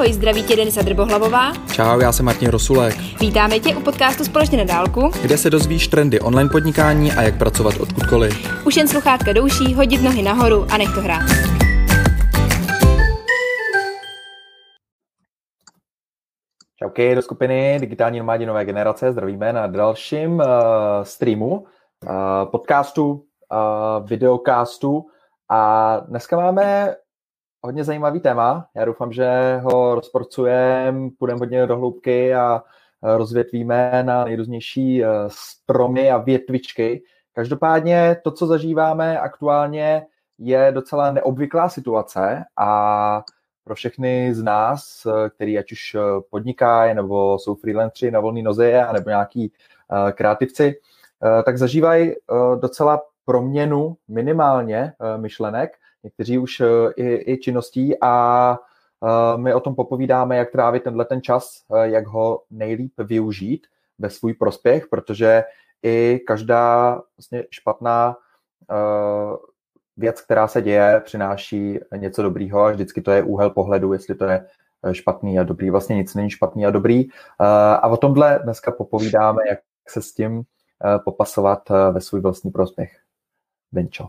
Ahoj, zdraví tě Denisa Drbohlavová. Čau, já jsem Martin Rosulek. Vítáme tě u podcastu Společně na dálku, kde se dozvíš trendy online podnikání a jak pracovat odkudkoliv. Už jen sluchátka douší, hodit nohy nahoru a nech to hrát. Čauky do skupiny Digitální nomádi nové generace. Zdravíme na dalším uh, streamu, uh, podcastu, uh, videocastu. A dneska máme hodně zajímavý téma. Já doufám, že ho rozporcujeme, půjdeme hodně do hloubky a rozvětvíme na nejrůznější stromy a větvičky. Každopádně to, co zažíváme aktuálně, je docela neobvyklá situace a pro všechny z nás, který ať už podnikají, nebo jsou freelanceri na volné noze, nebo nějaký kreativci, tak zažívají docela proměnu minimálně myšlenek, někteří už i, i činností a my o tom popovídáme, jak trávit tenhle ten čas, jak ho nejlíp využít ve svůj prospěch, protože i každá vlastně špatná věc, která se děje, přináší něco dobrýho a vždycky to je úhel pohledu, jestli to je špatný a dobrý. Vlastně nic není špatný a dobrý. A o tomhle dneska popovídáme, jak se s tím popasovat ve svůj vlastní prospěch. Denčo.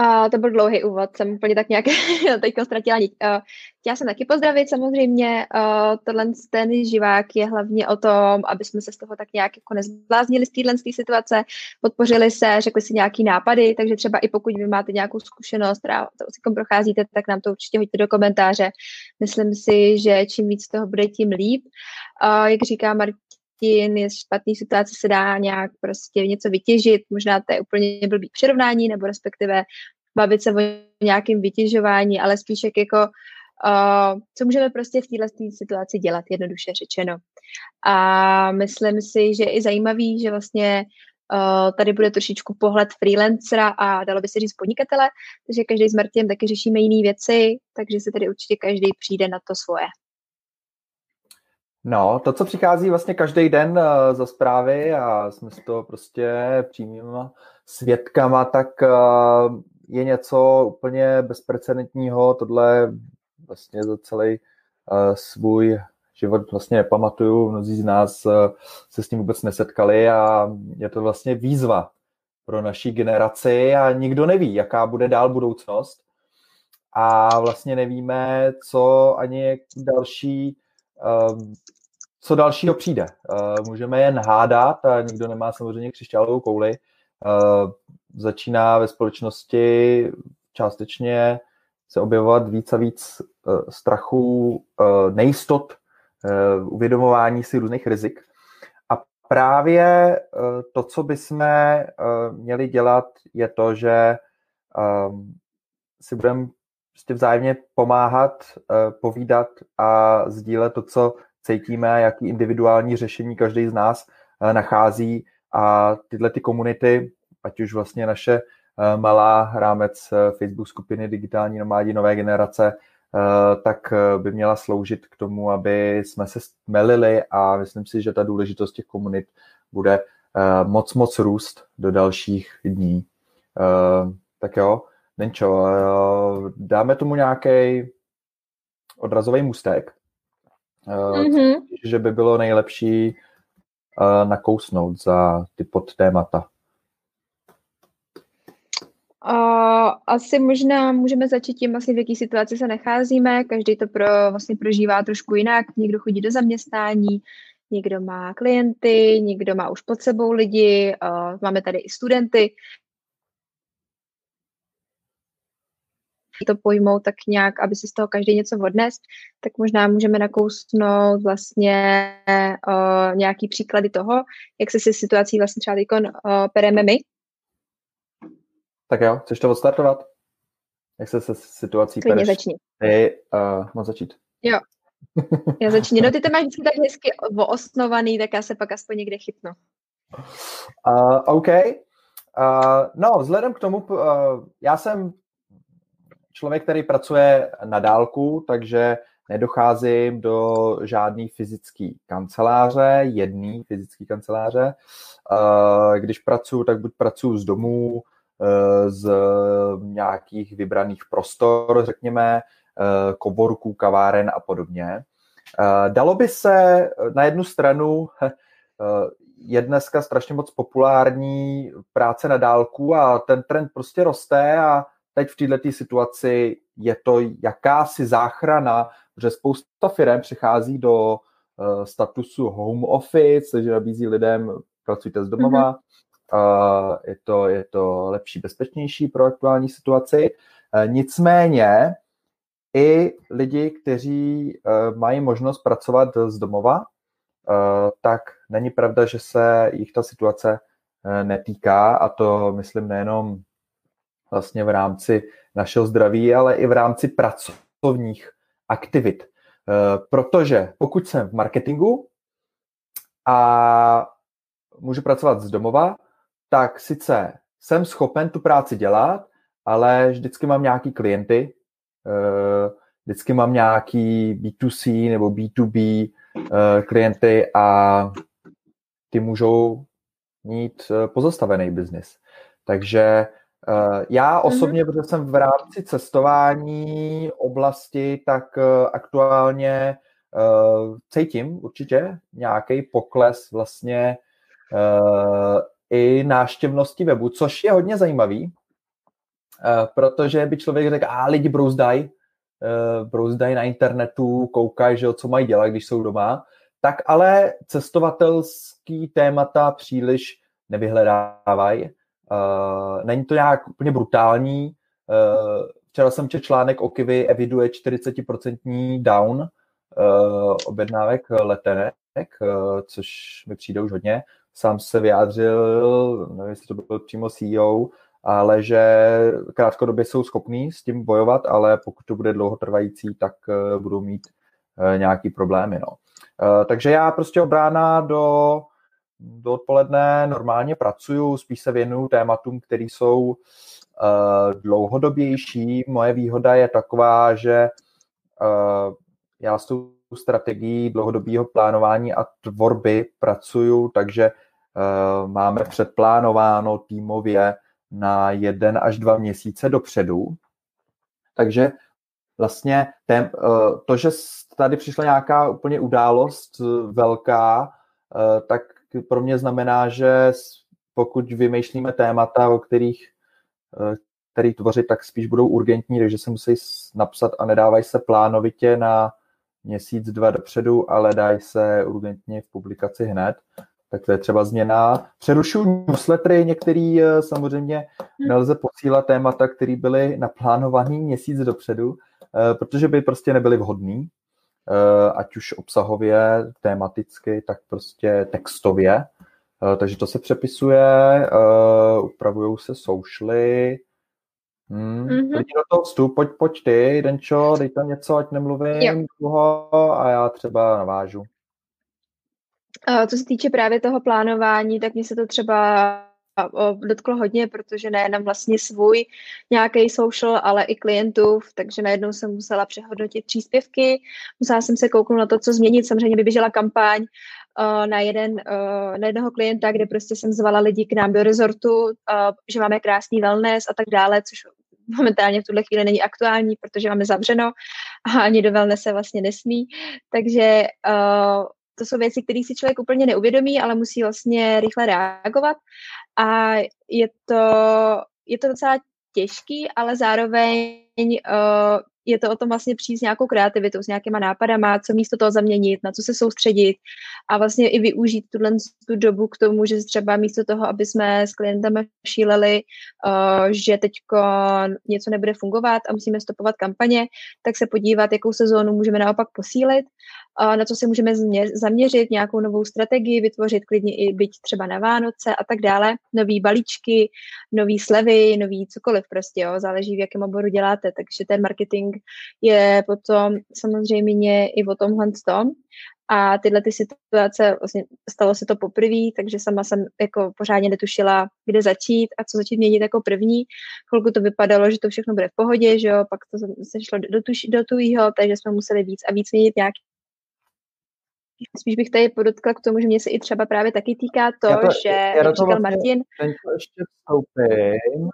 A to byl dlouhý úvod, jsem úplně tak nějak teď ztratila niť. Uh, chtěla jsem taky pozdravit samozřejmě. Uh, tohle ten živák je hlavně o tom, aby jsme se z toho tak nějak jako nezbláznili z téhle situace, podpořili se, řekli si nějaký nápady, takže třeba i pokud vy máte nějakou zkušenost, která to procházíte, tak nám to určitě hoďte do komentáře. Myslím si, že čím víc toho bude, tím líp. Uh, jak říká Martin, je špatný situace se dá nějak prostě něco vytěžit, možná to je úplně blbý přirovnání, nebo respektive bavit se o nějakém vytěžování, ale spíš jak jako uh, co můžeme prostě v této situaci dělat, jednoduše řečeno. A myslím si, že je i zajímavý, že vlastně uh, tady bude trošičku pohled freelancera a dalo by se říct podnikatele, takže každý s Martinem taky řešíme jiné věci, takže se tady určitě každý přijde na to svoje. No, to, co přichází vlastně každý den uh, za zprávy a jsme s to prostě přímýma svědkama, tak uh, je něco úplně bezprecedentního. Tohle vlastně za celý uh, svůj život vlastně nepamatuju. Mnozí z nás se s tím vůbec nesetkali a je to vlastně výzva pro naší generaci a nikdo neví, jaká bude dál budoucnost. A vlastně nevíme, co ani další co dalšího přijde. Uh, můžeme jen hádat a nikdo nemá samozřejmě křišťálovou kouli. Uh, začíná ve společnosti částečně se objevovat víc a víc uh, strachu, uh, nejistot, uh, uvědomování si různých rizik. A právě to, co bychom měli dělat, je to, že si budeme prostě vzájemně pomáhat, uh, povídat a sdílet to, co cítíme, jaký individuální řešení každý z nás uh, nachází a tyhle ty komunity ať už vlastně naše eh, malá rámec eh, Facebook skupiny Digitální nomádi nové generace, eh, tak by měla sloužit k tomu, aby jsme se stmelili a myslím si, že ta důležitost těch komunit bude moc, moc růst do dalších dní. Tak jo, Nenčo, dáme tomu nějaký odrazový můstek, mm-hmm. že by bylo nejlepší nakousnout za ty podtémata. Uh, asi možná můžeme začít tím, vlastně, v jaké situaci se nacházíme. Každý to pro, vlastně prožívá trošku jinak. Někdo chodí do zaměstnání, někdo má klienty, někdo má už pod sebou lidi, uh, máme tady i studenty. To pojmou tak nějak, aby si z toho každý něco odnes, tak možná můžeme nakousnout vlastně uh, nějaký příklady toho, jak se si situací vlastně třeba teď uh, pereme my, tak jo, chceš to odstartovat? Jak se se situací Klidně pereš? začni. Ty, uh, moc začít. Jo, já začni. No ty to máš vždycky tak hezky osnovaný, tak já se pak aspoň někde chytnu. Uh, OK. Uh, no, vzhledem k tomu, uh, já jsem člověk, který pracuje na dálku, takže nedocházím do žádné fyzické kanceláře, jedné fyzické kanceláře. Uh, když pracuji, tak buď pracuji z domů, z nějakých vybraných prostor, řekněme, koborků, kaváren a podobně. Dalo by se na jednu stranu je dneska strašně moc populární práce na dálku a ten trend prostě roste a teď v této situaci je to jakási záchrana, že spousta firm přechází do uh, statusu home office, takže nabízí lidem pracujte z domova, mm-hmm. uh, je, to, je to lepší, bezpečnější pro aktuální situaci. Uh, nicméně i lidi, kteří uh, mají možnost pracovat z domova, uh, tak není pravda, že se jich ta situace uh, netýká a to myslím nejenom vlastně v rámci našeho zdraví, ale i v rámci pracovních aktivit. Eh, protože pokud jsem v marketingu a můžu pracovat z domova, tak sice jsem schopen tu práci dělat, ale vždycky mám nějaký klienty, eh, vždycky mám nějaký B2C nebo B2B eh, klienty a ty můžou mít pozastavený biznis. Takže já mhm. osobně, protože jsem v rámci cestování oblasti, tak eh, aktuálně uh, cítím určitě nějaký pokles vlastně i náštěvnosti webu, což je hodně zajímavý, protože by člověk řekl, a lidi brouzdají, brouzdají na internetu, koukají, že co mají dělat, když jsou doma, tak ale cestovatelský témata příliš nevyhledávají Uh, není to nějak úplně brutální. Uh, včera jsem četl článek o Kiwi, eviduje 40% down uh, objednávek letenek, uh, což mi přijde už hodně. Sám se vyjádřil, nevím, jestli to byl přímo CEO, ale že krátkodobě jsou schopní s tím bojovat, ale pokud to bude dlouhotrvající, tak uh, budou mít uh, nějaký problémy. No. Uh, takže já prostě obrána do do odpoledne normálně pracuju, spíš se věnuju tématům, které jsou uh, dlouhodobější. Moje výhoda je taková, že uh, já s tou strategií dlouhodobého plánování a tvorby pracuju, takže uh, máme předplánováno týmově na jeden až dva měsíce dopředu. Takže vlastně tém, to, že tady přišla nějaká úplně událost velká, tak pro mě znamená, že pokud vymýšlíme témata, o kterých eh, který tvořit, tak spíš budou urgentní, takže se musí napsat a nedávají se plánovitě na měsíc, dva dopředu, ale dají se urgentně v publikaci hned. Tak to je třeba změna. Přerušuju newslettery, některý eh, samozřejmě nelze posílat témata, které byly naplánovaný měsíc dopředu, eh, protože by prostě nebyly vhodný. Eh, ať už obsahově, tematicky, tak prostě textově. Eh, takže to se přepisuje, eh, upravují se socially. Hmm. Mm-hmm. do toho vstup, pojď, pojď ty, Denčo, dej tam něco, ať nemluvím dlouho a já třeba navážu. Co se týče právě toho plánování, tak mi se to třeba dotklo hodně, protože nejenom vlastně svůj nějaký social, ale i klientů, takže najednou jsem musela přehodnotit příspěvky, musela jsem se kouknout na to, co změnit, samozřejmě by běžela kampaň uh, na, jeden, uh, na jednoho klienta, kde prostě jsem zvala lidi k nám do rezortu, uh, že máme krásný wellness a tak dále, což momentálně v tuhle chvíli není aktuální, protože máme zavřeno a ani do wellness se vlastně nesmí, takže uh, to jsou věci, které si člověk úplně neuvědomí, ale musí vlastně rychle reagovat a je to, je to docela těžký, ale zároveň uh, je to o tom vlastně přijít s nějakou kreativitou, s nějakýma nápadama, co místo toho zaměnit, na co se soustředit a vlastně i využít tuhle tu dobu k tomu, že třeba místo toho, aby jsme s klientama šíleli, uh, že teď něco nebude fungovat a musíme stopovat kampaně, tak se podívat, jakou sezónu můžeme naopak posílit, na co se můžeme zaměřit, nějakou novou strategii vytvořit, klidně i byť třeba na Vánoce a tak dále, nový balíčky, nový slevy, nový cokoliv prostě, jo, záleží v jakém oboru děláte, takže ten marketing je potom samozřejmě i o tomhle tom. A tyhle ty situace, vlastně stalo se to poprvé, takže sama jsem jako pořádně netušila, kde začít a co začít měnit jako první. Chvilku to vypadalo, že to všechno bude v pohodě, že jo, pak to se šlo do, tuš, do tujího, takže jsme museli víc a víc měnit nějaký Spíš bych tady podotkla k tomu, že mě se i třeba právě taky týká to, to že, jak říkal vlastně, Martin... Teď ještě vstoupím.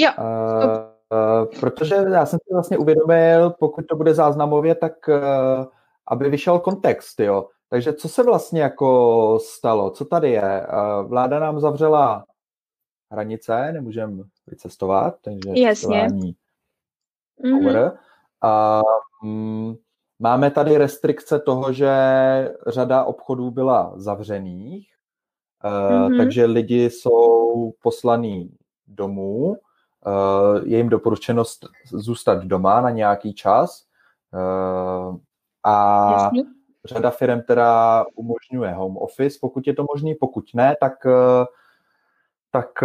Jo, uh, protože já jsem si vlastně uvědomil, pokud to bude záznamově, tak uh, aby vyšel kontext, jo. Takže co se vlastně jako stalo? Co tady je? Uh, vláda nám zavřela hranice, nemůžeme vycestovat, takže Jasně. Mm-hmm. A, um, máme tady restrikce toho, že řada obchodů byla zavřených, mm-hmm. takže lidi jsou poslaní domů, uh, je jim doporučeno zůstat doma na nějaký čas uh, a Jasný. řada firm teda umožňuje home office, pokud je to možné, pokud ne, tak, tak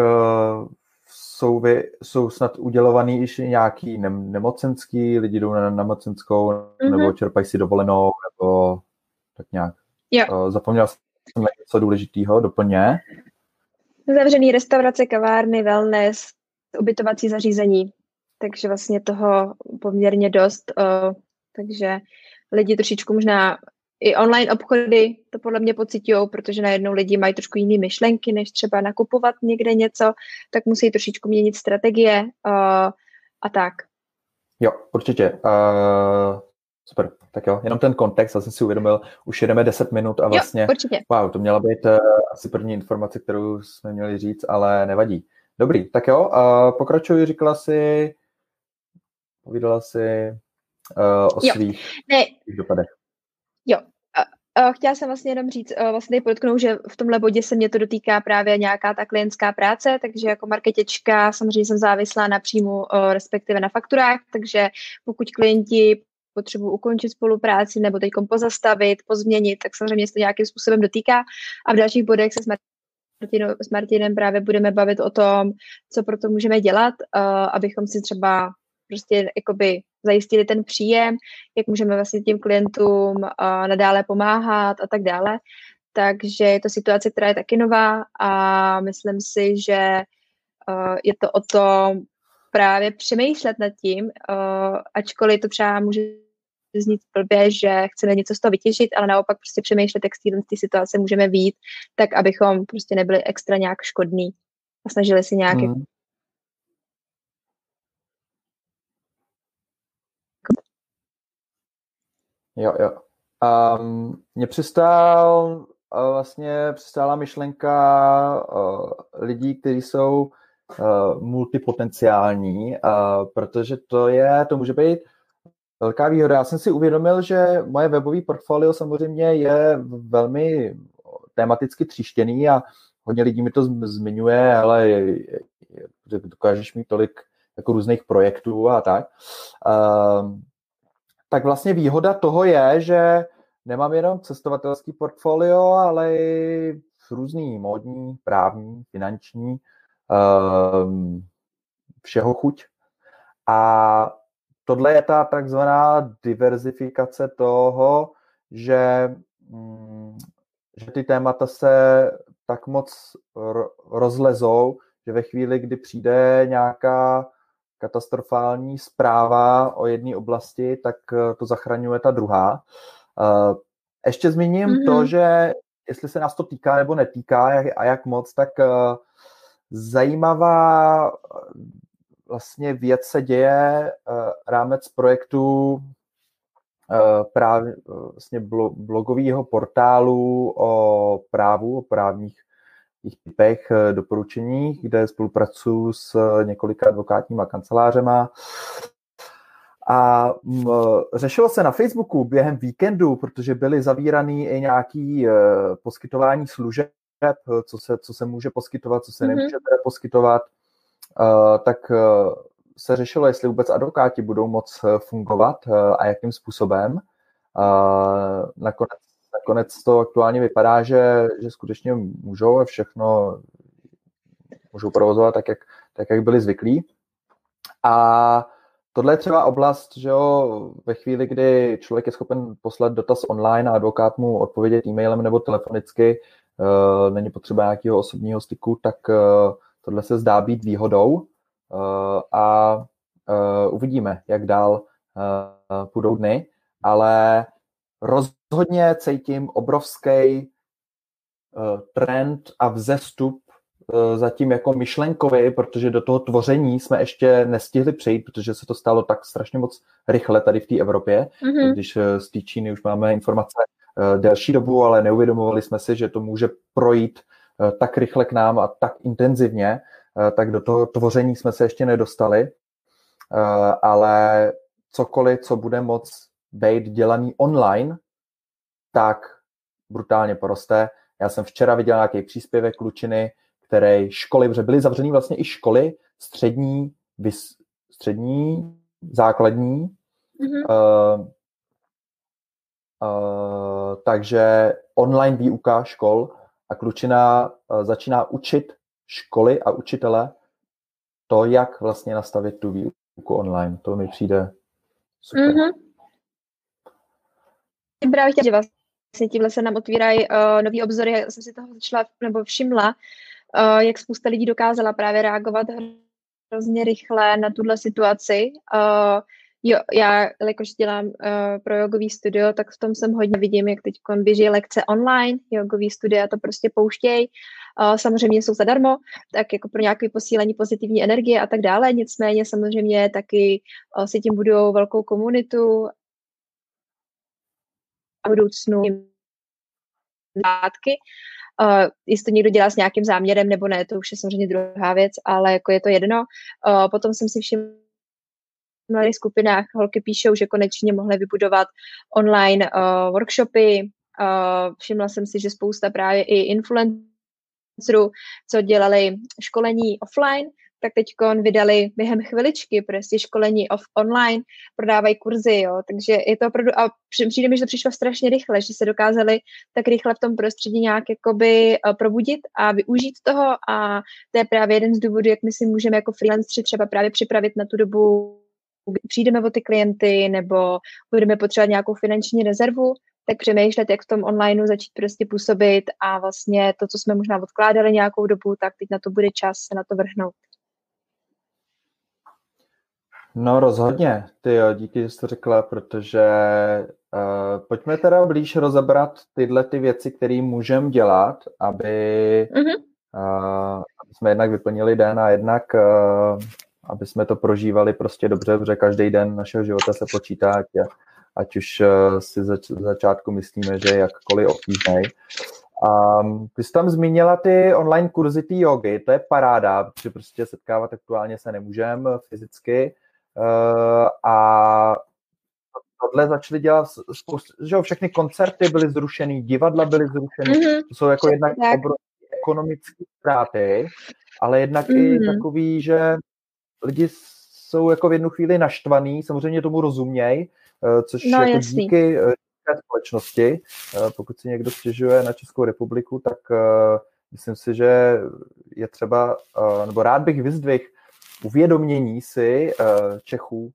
jsou, vy, jsou snad udělovaný již nějaký ne, nemocenský, lidi jdou na nemocenskou, mm-hmm. nebo čerpají si dovolenou, nebo tak nějak. Jo. Zapomněl jsem něco důležitého, doplně. Zavřený restaurace, kavárny, wellness, ubytovací zařízení. Takže vlastně toho poměrně dost. Uh, takže lidi trošičku možná i online obchody to podle mě pocitují, protože najednou lidi mají trošku jiné myšlenky, než třeba nakupovat někde něco, tak musí trošičku měnit strategie uh, a tak. Jo, určitě. Uh, super, tak jo, jenom ten kontext, já jsem si uvědomil, už jedeme 10 minut a vlastně, jo, určitě. wow, to měla být uh, asi první informace, kterou jsme měli říct, ale nevadí. Dobrý, tak jo, uh, pokračuji, říkala si, povídala si uh, o jo. svých ne. dopadech. Jo, chtěla jsem vlastně jenom říct, uh, vlastně podotknout, že v tomhle bodě se mě to dotýká právě nějaká ta klientská práce, takže jako marketečka samozřejmě jsem závislá na příjmu, uh, respektive na fakturách, takže pokud klienti potřebují ukončit spolupráci nebo teď pozastavit, pozměnit, tak samozřejmě se to nějakým způsobem dotýká. A v dalších bodech se s, Martino, s Martinem právě budeme bavit o tom, co pro to můžeme dělat, abychom si třeba prostě jakoby zajistili ten příjem, jak můžeme vlastně těm klientům uh, nadále pomáhat a tak dále. Takže je to situace, která je taky nová a myslím si, že uh, je to o tom právě přemýšlet nad tím, uh, ačkoliv to třeba může znít blbě, že chceme něco z toho vytěžit, ale naopak prostě přemýšlet, jak z té situace můžeme výjít, tak abychom prostě nebyli extra nějak škodní a snažili si nějak mm. Jo, jo. Um, mně přistál uh, vlastně přistála myšlenka uh, lidí, kteří jsou uh, multipotenciální, uh, protože to je, to může být velká výhoda. Já jsem si uvědomil, že moje webové portfolio samozřejmě je velmi tematicky tříštěný a hodně lidí mi to zmiňuje, ale dokážeš mít tolik jako různých projektů a tak. Uh, tak vlastně výhoda toho je, že nemám jenom cestovatelský portfolio, ale i různý módní, právní, finanční, um, všeho chuť. A tohle je ta takzvaná diverzifikace toho, že, mm, že ty témata se tak moc rozlezou, že ve chvíli, kdy přijde nějaká katastrofální zpráva o jedné oblasti, tak eh, to zachraňuje ta druhá. Eh, ještě zmíním mm-hmm. to, že jestli se nás to týká nebo netýká a jak moc, tak eh, zajímavá vlastně věc se děje rámec projektu právě vlastně blogového portálu o právu, o právních typech eh, doporučení, kde spolupracuji s eh, několika advokátníma kancelářema. A mm, eh, řešilo se na Facebooku během víkendu, protože byly zavíraný i nějaký poskytování služeb, co se, co se může poskytovat, co se mm-hmm. nemůže poskytovat, tak se řešilo, jestli vůbec advokáti budou moc fungovat a jakým způsobem. Nakonec nakonec to aktuálně vypadá, že, že skutečně můžou a všechno můžou provozovat tak jak, tak, jak byli zvyklí. A tohle je třeba oblast, že jo, ve chvíli, kdy člověk je schopen poslat dotaz online a advokát mu odpovědět e-mailem nebo telefonicky, uh, není potřeba nějakého osobního styku, tak uh, tohle se zdá být výhodou uh, a uvidíme, jak dál půjdou dny, ale rozhodně cítím obrovský uh, trend a vzestup zatím jako myšlenkový, protože do toho tvoření jsme ještě nestihli přejít, protože se to stalo tak strašně moc rychle tady v té Evropě, mm-hmm. když z té Číny už máme informace delší dobu, ale neuvědomovali jsme si, že to může projít tak rychle k nám a tak intenzivně, tak do toho tvoření jsme se ještě nedostali, ale cokoliv, co bude moc být dělaný online, tak brutálně poroste. Já jsem včera viděl nějaký příspěvek Lučiny, který školy, protože byly zavřený vlastně i školy střední, vys, střední, základní, mm-hmm. uh, uh, takže online výuka škol a Klučina uh, začíná učit školy a učitele to, jak vlastně nastavit tu výuku online. To mi přijde super. Mm-hmm. Právě chtěla, že vlastně tímhle se nám otvírají uh, nový obzory. Já jsem si toho začala nebo všimla, uh, jak spousta lidí dokázala právě reagovat hrozně rychle na tuhle situaci. Uh, jo, já, jakož dělám uh, pro jogový studio, tak v tom jsem hodně vidím, jak teď běží lekce online, jogový studia to prostě pouštějí. Samozřejmě jsou zadarmo, tak jako pro nějaké posílení pozitivní energie a tak dále. Nicméně samozřejmě taky si tím budou velkou komunitu budoucnu látky. Uh, jestli to někdo dělá s nějakým záměrem nebo ne, to už je samozřejmě druhá věc, ale jako je to jedno. Uh, potom jsem si všimla v mladých skupinách holky píšou, že konečně mohly vybudovat online uh, workshopy. Uh, všimla jsem si, že spousta právě i influencerů, co dělali školení offline, tak teď vydali během chviličky prostě školení off online, prodávají kurzy, jo, takže je to opravdu, a přijde mi, že to přišlo strašně rychle, že se dokázali tak rychle v tom prostředí nějak jakoby eh, probudit a využít toho a to je právě jeden z důvodů, jak my si můžeme jako freelanceri třeba právě připravit na tu dobu, kdy přijdeme o ty klienty nebo budeme potřebovat nějakou finanční rezervu, tak přemýšlet, jak v tom onlineu začít prostě působit a vlastně to, co jsme možná odkládali nějakou dobu, tak teď na to bude čas se na to vrhnout. No rozhodně, ty jo, díky, že jsi to řekla, protože uh, pojďme teda blíž rozebrat tyhle ty věci, které můžeme dělat, aby, mm-hmm. uh, aby jsme jednak vyplnili den a jednak uh, aby jsme to prožívali prostě dobře, protože každý den našeho života se počítá, ať, ať už uh, si zač, začátku myslíme, že je jakkoliv obtížný. Um, ty jsi tam zmínila ty online kurzy té jogy, to je paráda, protože prostě setkávat aktuálně se nemůžeme fyzicky, a tohle začali dělat spoustu, že jo, všechny koncerty byly zrušeny, divadla byly zrušeny, mm-hmm. to jsou jako jednak obrovské ekonomické ztráty, ale jednak mm-hmm. i mhm. takový, že lidi jsou jako v jednu chvíli naštvaný, samozřejmě tomu rozuměj, uh, což no, jako jasný. díky uh, společnosti, pokud si někdo stěžuje na Českou republiku, tak myslím si, že je třeba, nebo rád bych vyzdvihl uvědomění si uh, Čechů,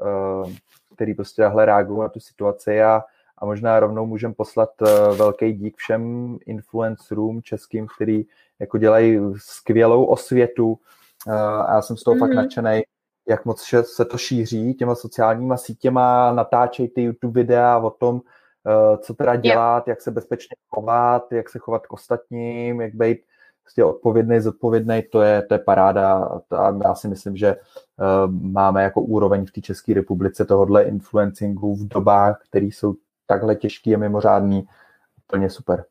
uh, který prostě tahle reagují na tu situaci a, a možná rovnou můžeme poslat uh, velký dík všem influencerům českým, který jako dělají skvělou osvětu uh, a já jsem z toho mm-hmm. fakt mhm. nadšený, jak moc se to šíří těma sociálníma sítěma, natáčejí ty YouTube videa o tom, uh, co teda dělat, yeah. jak se bezpečně chovat, jak se chovat k ostatním, jak být prostě odpovědný, zodpovědný, to je, to je paráda a já si myslím, že uh, máme jako úroveň v té České republice tohohle influencingu v dobách, které jsou takhle těžký a mimořádný, úplně super.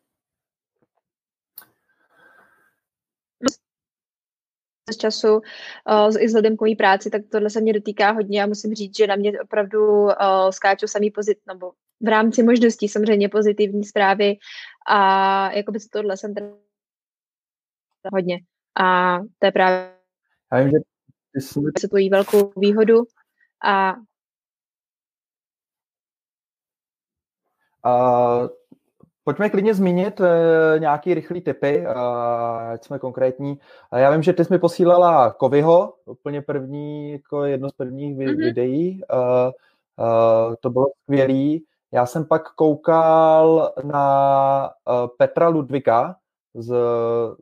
z času uh, i vzhledem k mojí práci, tak tohle se mě dotýká hodně a musím říct, že na mě opravdu uh, skáčou samý pozit, nebo v rámci možností samozřejmě pozitivní zprávy a jako by tohle jsem teda hodně. A to je právě Já vím, že ty tvojí velkou výhodu a Uh, pojďme klidně zmínit uh, nějaký rychlý typy, uh, ať jsme konkrétní. Uh, já vím, že ty jsi mi posílala Kovyho, úplně první, jako jedno z prvních mm-hmm. videí. Uh, uh, to bylo skvělý. Já jsem pak koukal na uh, Petra Ludvika, z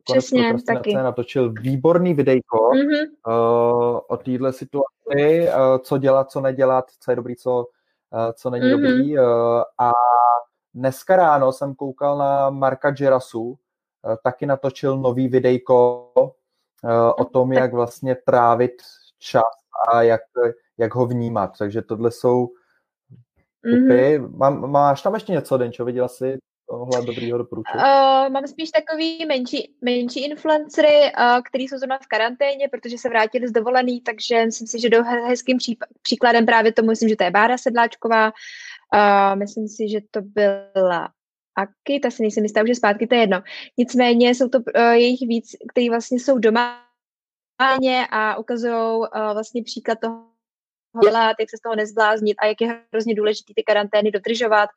Přesně, taky. natočil výborný videjko mm-hmm. uh, o téhle situaci, uh, co dělat, co nedělat, co je dobrý, co, uh, co není mm-hmm. dobrý. Uh, a dneska ráno jsem koukal na Marka Gerasu, taky natočil nový videjko o tom, jak vlastně trávit čas a jak, jak ho vnímat. Takže tohle jsou typy. Mm-hmm. Má, máš tam ještě něco, Denčo? Viděla jsi tohle dobrýho doporučení? Uh, mám spíš takový menší, menší influencery, uh, který jsou zrovna v karanténě, protože se vrátili z dovolený, takže myslím si, že do hezkým příkladem právě tomu, myslím, že to je Bára Sedláčková, uh, myslím si, že to byla Aky, ta si nejsem jistá, už je zpátky, to je jedno. Nicméně jsou to uh, jejich víc, kteří vlastně jsou doma a ukazují uh, vlastně příklad toho, dělat, jak se z toho nezbláznit a jak je hrozně důležité ty karantény dodržovat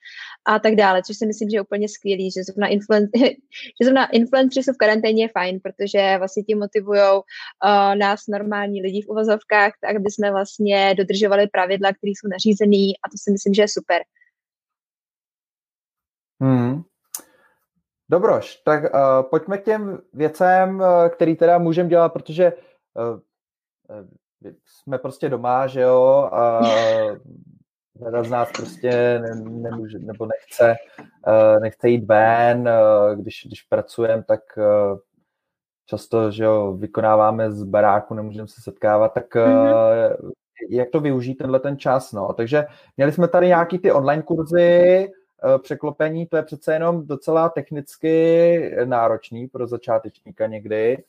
a tak dále, což si myslím, že je úplně skvělý, že zrovna, influen- že zrovna influenceri jsou v karanténě fajn, protože vlastně ti motivují uh, nás normální lidi v uvozovkách, tak aby jsme vlastně dodržovali pravidla, které jsou nařízené a to si myslím, že je super. Hmm. Dobroš, tak uh, pojďme k těm věcem, uh, který teda můžeme dělat, protože uh, jsme prostě doma, že jo, a řada z nás prostě ne, nemůže, nebo nechce, nechce jít ven, když, když pracujeme, tak často, že jo, vykonáváme z baráku, nemůžeme se setkávat, tak mm-hmm. jak to využít tenhle ten čas, no. Takže měli jsme tady nějaký ty online kurzy, překlopení, to je přece jenom docela technicky náročný pro začátečníka někdy.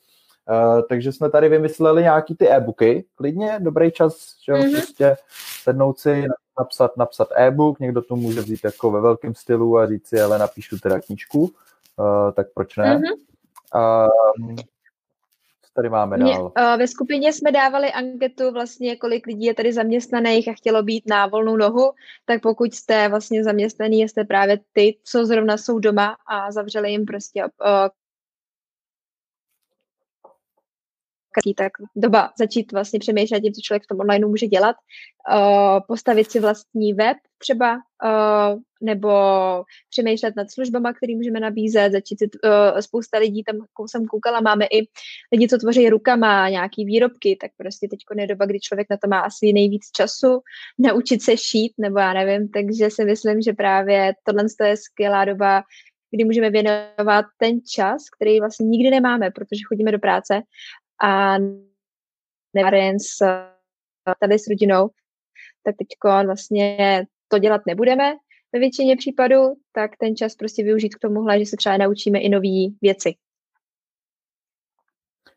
Uh, takže jsme tady vymysleli nějaký ty e-booky. Klidně, dobrý čas, že mm-hmm. prostě sednout si, napsat, napsat e-book, někdo to může vzít jako ve velkém stylu a říct si, ale napíšu teda knížku, uh, tak proč ne? Mm-hmm. Uh, co tady máme dál? Mě, uh, ve skupině jsme dávali anketu vlastně, kolik lidí je tady zaměstnaných a chtělo být na volnou nohu, tak pokud jste vlastně zaměstnaný, jste právě ty, co zrovna jsou doma a zavřeli jim prostě uh, tak doba začít vlastně přemýšlet tím, co člověk v tom online může dělat, uh, postavit si vlastní web třeba, uh, nebo přemýšlet nad službama, které můžeme nabízet, začít si, uh, spousta lidí, tam jsem koukala, máme i lidi, co tvoří rukama, nějaký výrobky, tak prostě teď je doba, kdy člověk na to má asi nejvíc času, naučit se šít, nebo já nevím, takže si myslím, že právě tohle je skvělá doba, kdy můžeme věnovat ten čas, který vlastně nikdy nemáme, protože chodíme do práce a jen s, tady s rodinou, tak teď vlastně to dělat nebudeme ve většině případů, tak ten čas prostě využít k tomuhle, že se třeba naučíme i nové věci.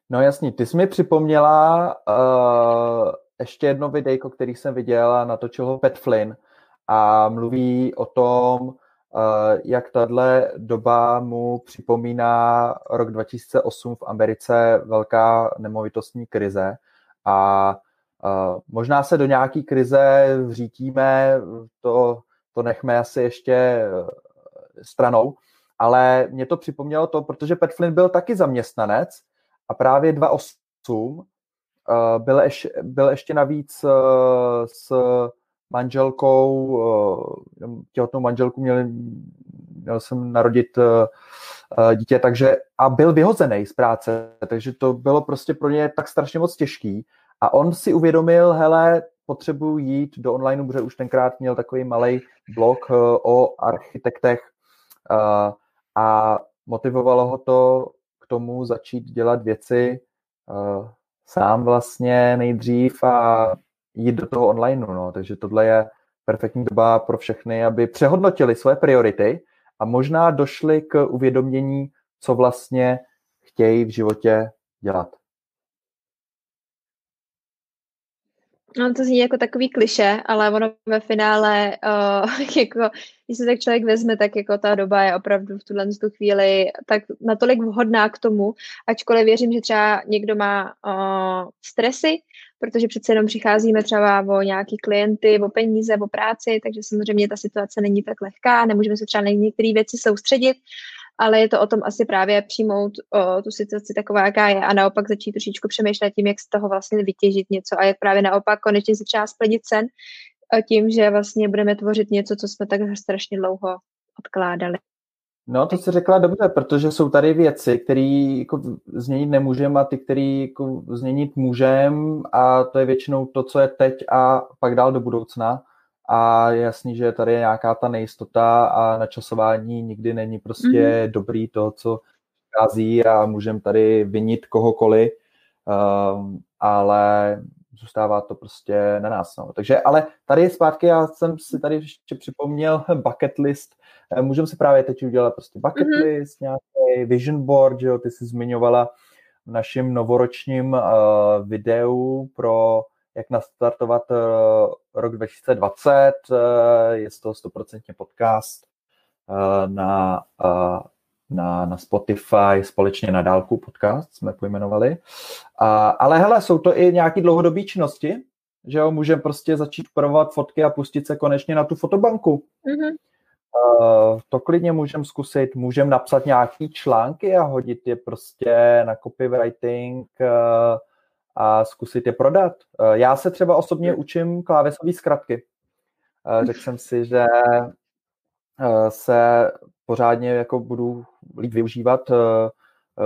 No jasný, ty jsi mi připomněla uh, ještě jedno videjko, který jsem viděl a natočil ho Pat Flynn a mluví o tom, Eh, jak tahle doba mu připomíná rok 2008 v Americe, velká nemovitostní krize. A eh, možná se do nějaký krize vřítíme, to, to nechme asi ještě eh, stranou, ale mě to připomnělo to, protože Pat Flynn byl taky zaměstnanec a právě 2008 byl, ješ, byl ještě navíc s manželkou, eh, těhotnou manželku měl, měl jsem narodit eh, eh, dítě, takže a byl vyhozený z práce, takže to bylo prostě pro ně tak strašně moc těžký. A on si uvědomil, hele, potřebuji jít do online, protože už tenkrát měl takový malý blog o architektech a motivovalo ho to k tomu začít dělat věci sám vlastně nejdřív a jít do toho online. No. Takže tohle je perfektní doba pro všechny, aby přehodnotili své priority a možná došli k uvědomění, co vlastně chtějí v životě dělat. No, to zní jako takový kliše, ale ono ve finále, uh, jako, když se tak člověk vezme, tak jako ta doba je opravdu v tuhle tu chvíli tak natolik vhodná k tomu, ačkoliv věřím, že třeba někdo má uh, stresy, protože přece jenom přicházíme třeba o nějaký klienty, o peníze, o práci, takže samozřejmě ta situace není tak lehká, nemůžeme se třeba na některé věci soustředit, ale je to o tom asi právě přijmout o, tu situaci taková, jaká je a naopak začít trošičku přemýšlet tím, jak z toho vlastně vytěžit něco a jak právě naopak konečně se třeba splnit sen tím, že vlastně budeme tvořit něco, co jsme tak strašně dlouho odkládali. No, to jsi řekla dobře, protože jsou tady věci, které jako změnit nemůžeme a ty, které jako změnit můžeme a to je většinou to, co je teď a pak dál do budoucna. A je jasný, že tady je nějaká ta nejistota a načasování nikdy není prostě mm-hmm. dobrý to, co schází a můžeme tady vinit kohokoliv, um, ale zůstává to prostě na nás. No. Takže, ale tady zpátky, já jsem si tady ještě připomněl bucket list. Eh, můžeme si právě teď udělat prostě bucket mm-hmm. list, nějaký vision board, že jo, ty jsi zmiňovala v našem novoročním uh, videu pro jak nastartovat uh, rok 2020. Uh, je to 100% podcast uh, na uh, na, na Spotify společně na dálku podcast jsme pojmenovali. A, ale hele, jsou to i nějaké dlouhodobé činnosti, že jo, můžeme prostě začít upravovat fotky a pustit se konečně na tu fotobanku. Mm-hmm. Uh, to klidně můžeme zkusit, můžeme napsat nějaký články a hodit je prostě na copywriting uh, a zkusit je prodat. Uh, já se třeba osobně mhm. učím klávesové zkratky. Uh, řekl jsem si, že se pořádně jako budu líp využívat uh,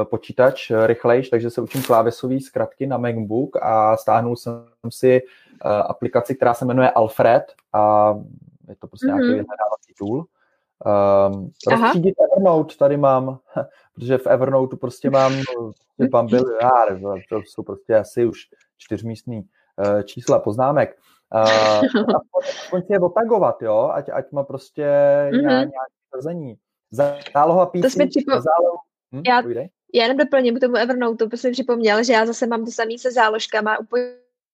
počítač rychlejš, takže se učím klávesové zkratky na MacBook a stáhnul jsem si aplikaci, která se jmenuje Alfred a je to prostě mm-hmm. nějaký vyhledávací tool. Um, rozstřídit Evernote tady mám, protože v Evernote prostě mám tam byl, já, to jsou prostě asi už čtyřmístný čísla poznámek. Uh, aspoň si je otagovat, jo, ať, ať má prostě mm-hmm. nějaké sazení. Záloha PC, to jsme připo... zálohu... hm, já, já jenom doplním k tomu Evernote, to jsem připomněl, že já zase mám to samé se záložkama, úplně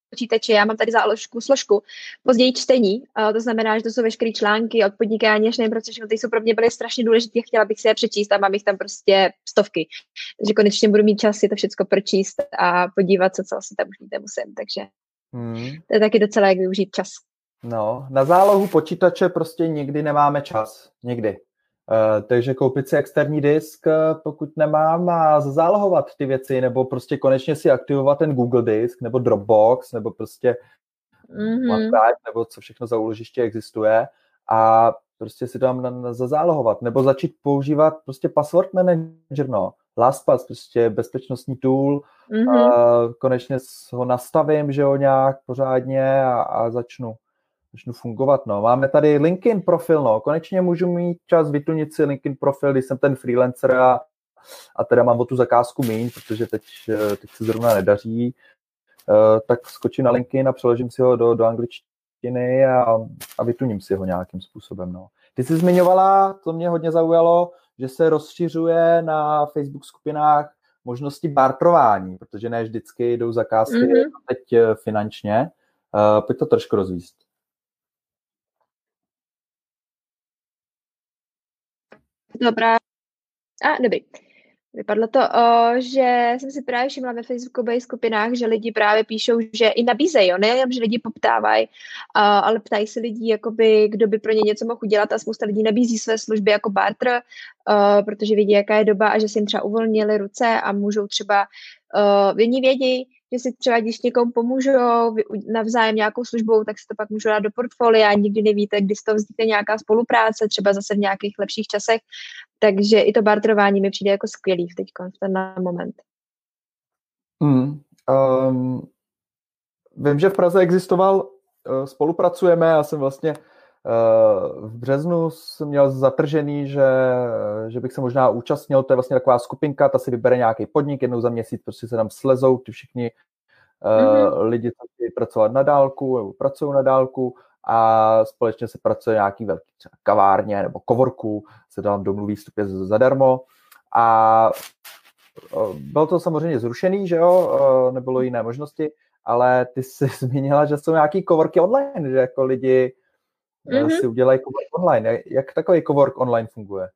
počítače, já mám tady záložku, složku, později čtení, uh, to znamená, že to jsou veškeré články od podnikání až nejen protože ty jsou pro mě byly strašně důležité, chtěla bych si je přečíst a mám jich tam prostě stovky. Takže konečně budu mít čas si to všechno pročíst a podívat se, co asi tam už mít nemusím, takže hmm. to je taky docela jak využít čas. No, na zálohu počítače prostě nikdy nemáme čas. Nikdy. Uh, takže koupit si externí disk, uh, pokud nemám, a zálohovat ty věci, nebo prostě konečně si aktivovat ten Google disk, nebo Dropbox, nebo prostě mm-hmm. OneDrive, nebo co všechno za úložiště existuje a prostě si tam na, na, zazálohovat, nebo začít používat prostě password manager, no. LastPass, prostě bezpečnostní tool, mm-hmm. uh, konečně ho nastavím, že jo, nějak pořádně a, a začnu začnu fungovat. No. Máme tady LinkedIn profil, no. konečně můžu mít čas vytunit si LinkedIn profil, když jsem ten freelancer a, a teda mám o tu zakázku míň, protože teď, eh, teď se zrovna nedaří, uh, tak skočím na LinkedIn a přeložím si ho do, do angličtiny a, a vytuním si ho nějakým způsobem. No. Ty jsi zmiňovala, to mě hodně zaujalo, že se rozšiřuje na Facebook skupinách možnosti bartrování, protože ne vždycky jdou zakázky mm-hmm. teď eh, finančně. Uh, pojď to trošku rozvíst. Dobrá. A, dobrý. Vypadlo to, o, že jsem si právě všimla ve facebookových skupinách, že lidi právě píšou, že i nabízejí, jo, nejenom, že lidi poptávají, ale ptají se lidí, jakoby, kdo by pro ně něco mohl udělat a spousta lidí nabízí své služby jako barter, o, protože vidí, jaká je doba a že si jim třeba uvolnili ruce a můžou třeba, o, oni vědí, že si třeba, když někomu pomůžou navzájem nějakou službou, tak se to pak můžou dát do portfolia, nikdy nevíte, kdy z toho vznikne nějaká spolupráce, třeba zase v nějakých lepších časech, takže i to barterování mi přijde jako skvělý teď v ten moment. Mm, um, vím, že v Praze existoval, uh, spolupracujeme, já jsem vlastně v březnu jsem měl zatržený, že, že bych se možná účastnil, to je vlastně taková skupinka, ta si vybere nějaký podnik, jednou za měsíc prostě se tam slezou ty všichni mm-hmm. lidi, co chtějí pracovat na dálku nebo pracují na dálku a společně se pracuje nějaký velký třeba kavárně nebo kovorku, se tam domluví vstupě zadarmo. A bylo to samozřejmě zrušený, že jo, nebylo jiné možnosti, ale ty jsi zmínila, že jsou nějaký kovorky online, že jako lidi mm-hmm. si udělají cowork online. Jak takový cowork online funguje?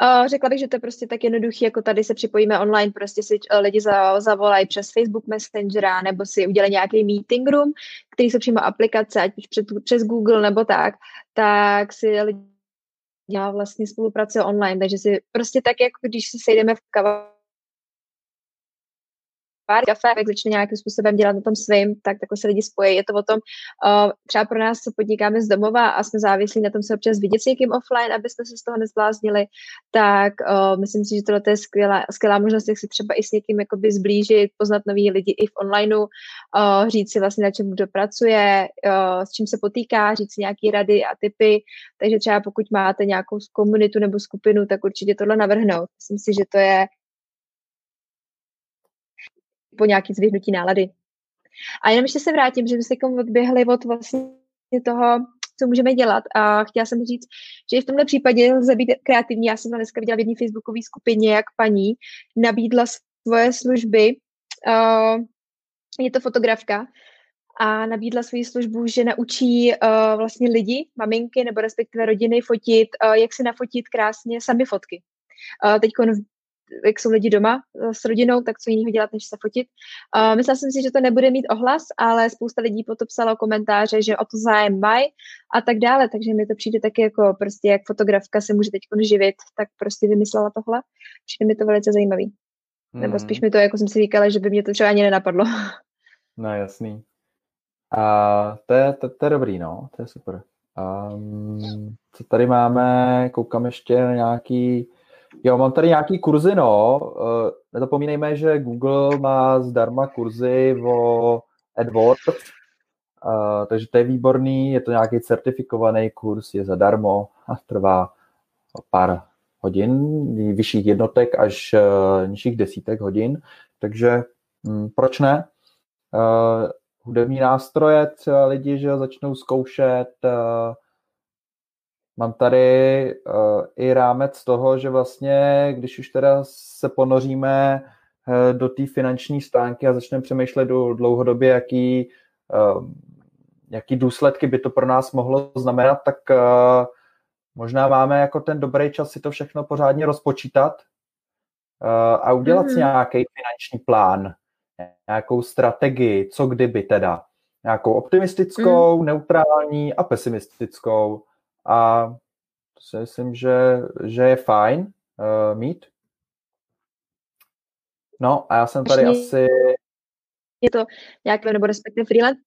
Uh, řekla bych, že to je prostě tak jednoduchý, jako tady se připojíme online, prostě si uh, lidi za, zavolají přes Facebook Messengera nebo si udělají nějaký meeting room, který jsou přímo aplikace, ať už před, přes Google nebo tak, tak si lidi dělá vlastně spolupráce online, takže si prostě tak, jako když se sejdeme v kava pár kafe, jak začne nějakým způsobem dělat na tom svým, tak takhle se lidi spojí. Je to o tom, uh, třeba pro nás, co podnikáme z domova a jsme závislí na tom se občas vidět s někým offline, abyste se z toho nezbláznili, tak uh, myslím si, že tohle je skvělá, skvělá možnost, jak si třeba i s někým jakoby zblížit, poznat nový lidi i v onlineu, uh, říct si vlastně, na čem kdo pracuje, uh, s čím se potýká, říct si nějaké rady a typy. Takže třeba pokud máte nějakou komunitu nebo skupinu, tak určitě tohle navrhnout. Myslím si, že to je po nějaký zvyhnutí nálady. A jenom ještě se vrátím, že jsme se odběhli od vlastně toho, co můžeme dělat. A chtěla jsem říct, že i v tomhle případě lze být kreativní. Já jsem to dneska viděla v jedné facebookové skupině, jak paní nabídla svoje služby. Uh, je to fotografka a nabídla svoji službu, že naučí uh, vlastně lidi, maminky nebo respektive rodiny fotit, uh, jak si nafotit krásně sami fotky. Teď jak jsou lidi doma eh, s rodinou, tak co jiného dělat, než se fotit. Uh, myslela jsem si, že to nebude mít ohlas, ale spousta lidí potom psalo komentáře, že o to zájem mají a tak dále, takže mi to přijde taky jako prostě, jak fotografka se může teď živit, tak prostě vymyslela tohle. Přijde mi to velice zajímavý. Hmm. Nebo spíš mi to, jako jsem si říkala, že by mě to třeba ani nenapadlo. No jasný. A to je, to, to je dobrý, no, to je super. Um, co tady máme, koukám ještě na nějaký Jo, mám tady nějaký kurzy, no. Uh, nezapomínejme, že Google má zdarma kurzy o AdWords, uh, takže to je výborný, je to nějaký certifikovaný kurz, je zadarmo a trvá pár hodin, vyšších jednotek až uh, nižších desítek hodin, takže hm, proč ne? Hudební nástroje třeba lidi, že začnou zkoušet, Mám tady uh, i rámec toho, že vlastně, když už teda se ponoříme uh, do té finanční stránky a začneme přemýšlet do dlouhodobě, jaký, uh, jaký důsledky by to pro nás mohlo znamenat, tak uh, možná máme jako ten dobrý čas si to všechno pořádně rozpočítat uh, a udělat mm-hmm. si mhm. nějaký finanční plán, nějakou strategii, co kdyby teda. Nějakou optimistickou, mm. neutrální a pesimistickou a to si myslím, že, že je fajn uh, mít. No a já jsem tady Ještě asi... Je to nějaké, nebo respektive freelance?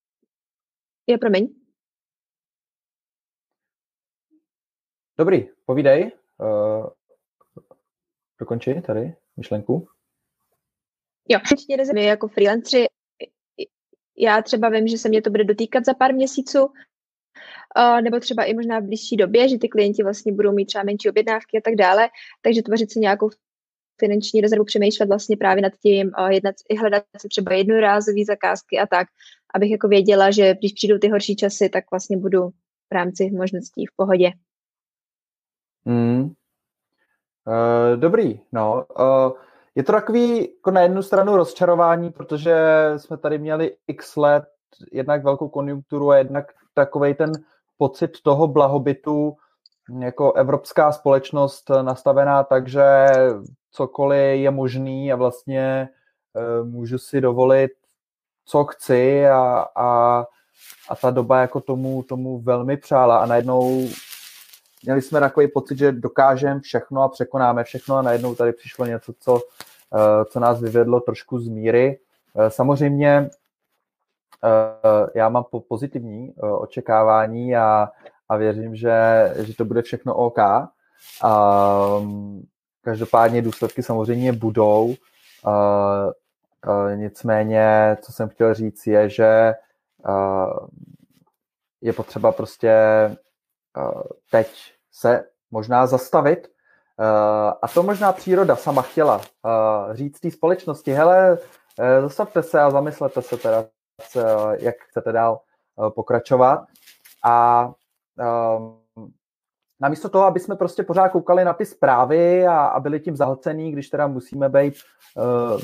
Je, promiň. Dobrý, povídej. Uh, dokonči tady myšlenku. Jo, určitě jako freelanceri. Já třeba vím, že se mě to bude dotýkat za pár měsíců, nebo třeba i možná v blížší době, že ty klienti vlastně budou mít třeba menší objednávky a tak dále, takže tvořit si nějakou finanční rezervu, přemýšlet vlastně právě nad tím, jednat, i hledat si třeba jednorázové zakázky a tak, abych jako věděla, že když přijdou ty horší časy, tak vlastně budu v rámci možností v pohodě. Mm. Uh, dobrý, no. Uh, je to takový jako na jednu stranu rozčarování, protože jsme tady měli x let jednak velkou konjunkturu a jednak takovej ten pocit toho blahobytu jako evropská společnost nastavená tak, že cokoliv je možný a vlastně e, můžu si dovolit, co chci a, a, a ta doba jako tomu, tomu velmi přála a najednou měli jsme takový pocit, že dokážeme všechno a překonáme všechno a najednou tady přišlo něco, co, e, co nás vyvedlo trošku z míry. Samozřejmě já mám pozitivní očekávání a, a věřím, že, že to bude všechno OK. A, každopádně důsledky samozřejmě budou. A, a, nicméně, co jsem chtěl říct, je, že a, je potřeba prostě a, teď se možná zastavit. A, a to možná příroda sama chtěla a, říct té společnosti, hele, e, zastavte se a zamyslete se teda, jak chcete dál e, pokračovat. A um, namísto toho, aby jsme prostě pořád koukali na ty zprávy a, a byli tím zahlcený, když teda musíme být uh,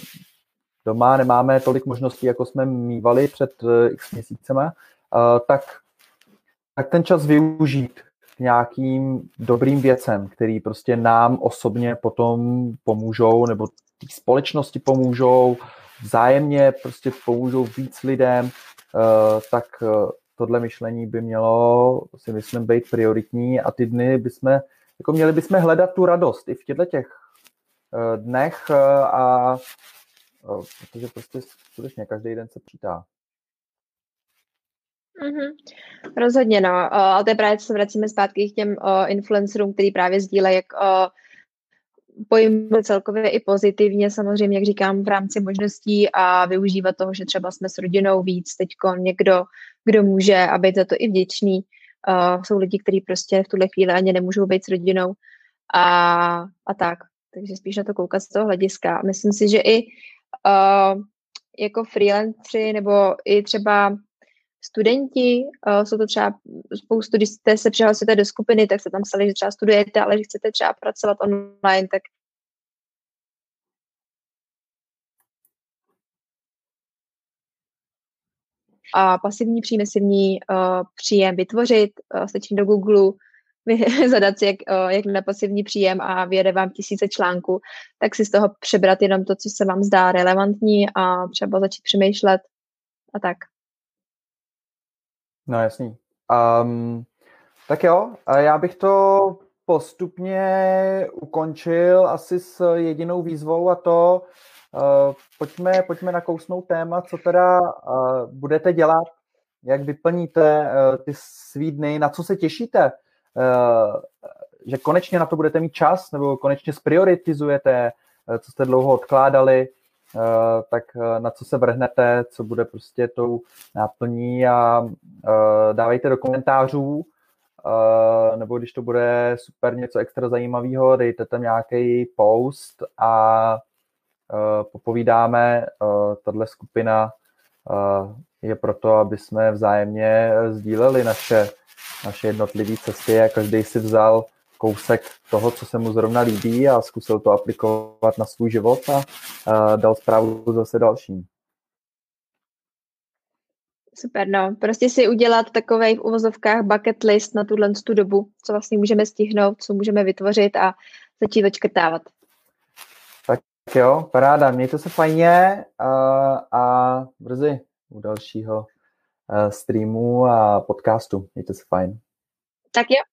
doma, nemáme tolik možností, jako jsme mývali před uh, x měsícema, uh, tak, tak ten čas využít k nějakým dobrým věcem, který prostě nám osobně potom pomůžou, nebo té společnosti pomůžou, vzájemně prostě pomůžou víc lidem, uh, tak uh, tohle myšlení by mělo, si myslím, být prioritní a ty dny bychom, jako měli bychom hledat tu radost i v těchto těch eh, dnech eh, a protože prostě skutečně každý den se přítá. Mm-hmm. Rozhodně, no. Ale to je právě, co se vracíme zpátky k těm uh, influencerům, který právě sdílejí, jak uh, pojmu celkově i pozitivně, samozřejmě, jak říkám, v rámci možností a využívat toho, že třeba jsme s rodinou víc, teď někdo, kdo může a být za to i vděčný. Uh, jsou lidi, kteří prostě v tuhle chvíli ani nemůžou být s rodinou a, a tak. Takže spíš na to koukat z toho hlediska. Myslím si, že i uh, jako freelancři nebo i třeba studenti, uh, jsou to třeba spoustu, když jste se přihlásíte do skupiny, tak se tam psali, že třeba studujete, ale že chcete třeba pracovat online, tak a pasivní příjmy, uh, příjem vytvořit, uh, stačí do Google, zadat si, jak, uh, jak na pasivní příjem a vyjede vám tisíce článků, tak si z toho přebrat jenom to, co se vám zdá relevantní a třeba začít přemýšlet a tak. No jasný. Um, tak jo, já bych to postupně ukončil asi s jedinou výzvou a to uh, pojďme, pojďme nakousnout téma, co teda uh, budete dělat, jak vyplníte uh, ty svý dny, na co se těšíte, uh, že konečně na to budete mít čas, nebo konečně sprioritizujete, uh, co jste dlouho odkládali, tak eh, na co se vrhnete, co bude prostě tou náplní a eh, dávejte do komentářů, nebo když to bude super něco extra zajímavého, dejte tam nějaký post a popovídáme. Tahle skupina je proto, aby jsme vzájemně sdíleli naše, naše jednotlivé cesty a každý si vzal kousek toho, co se mu zrovna líbí a zkusil to aplikovat na svůj život a, a dal zprávu zase dalším. Super, no. Prostě si udělat takový v uvozovkách bucket list na tuhle tu dobu, co vlastně můžeme stihnout, co můžeme vytvořit a začít odškrtávat. Tak jo, paráda, mějte se fajně a, a brzy u dalšího eh, streamu a podcastu. Mějte se fajn. Tak jo,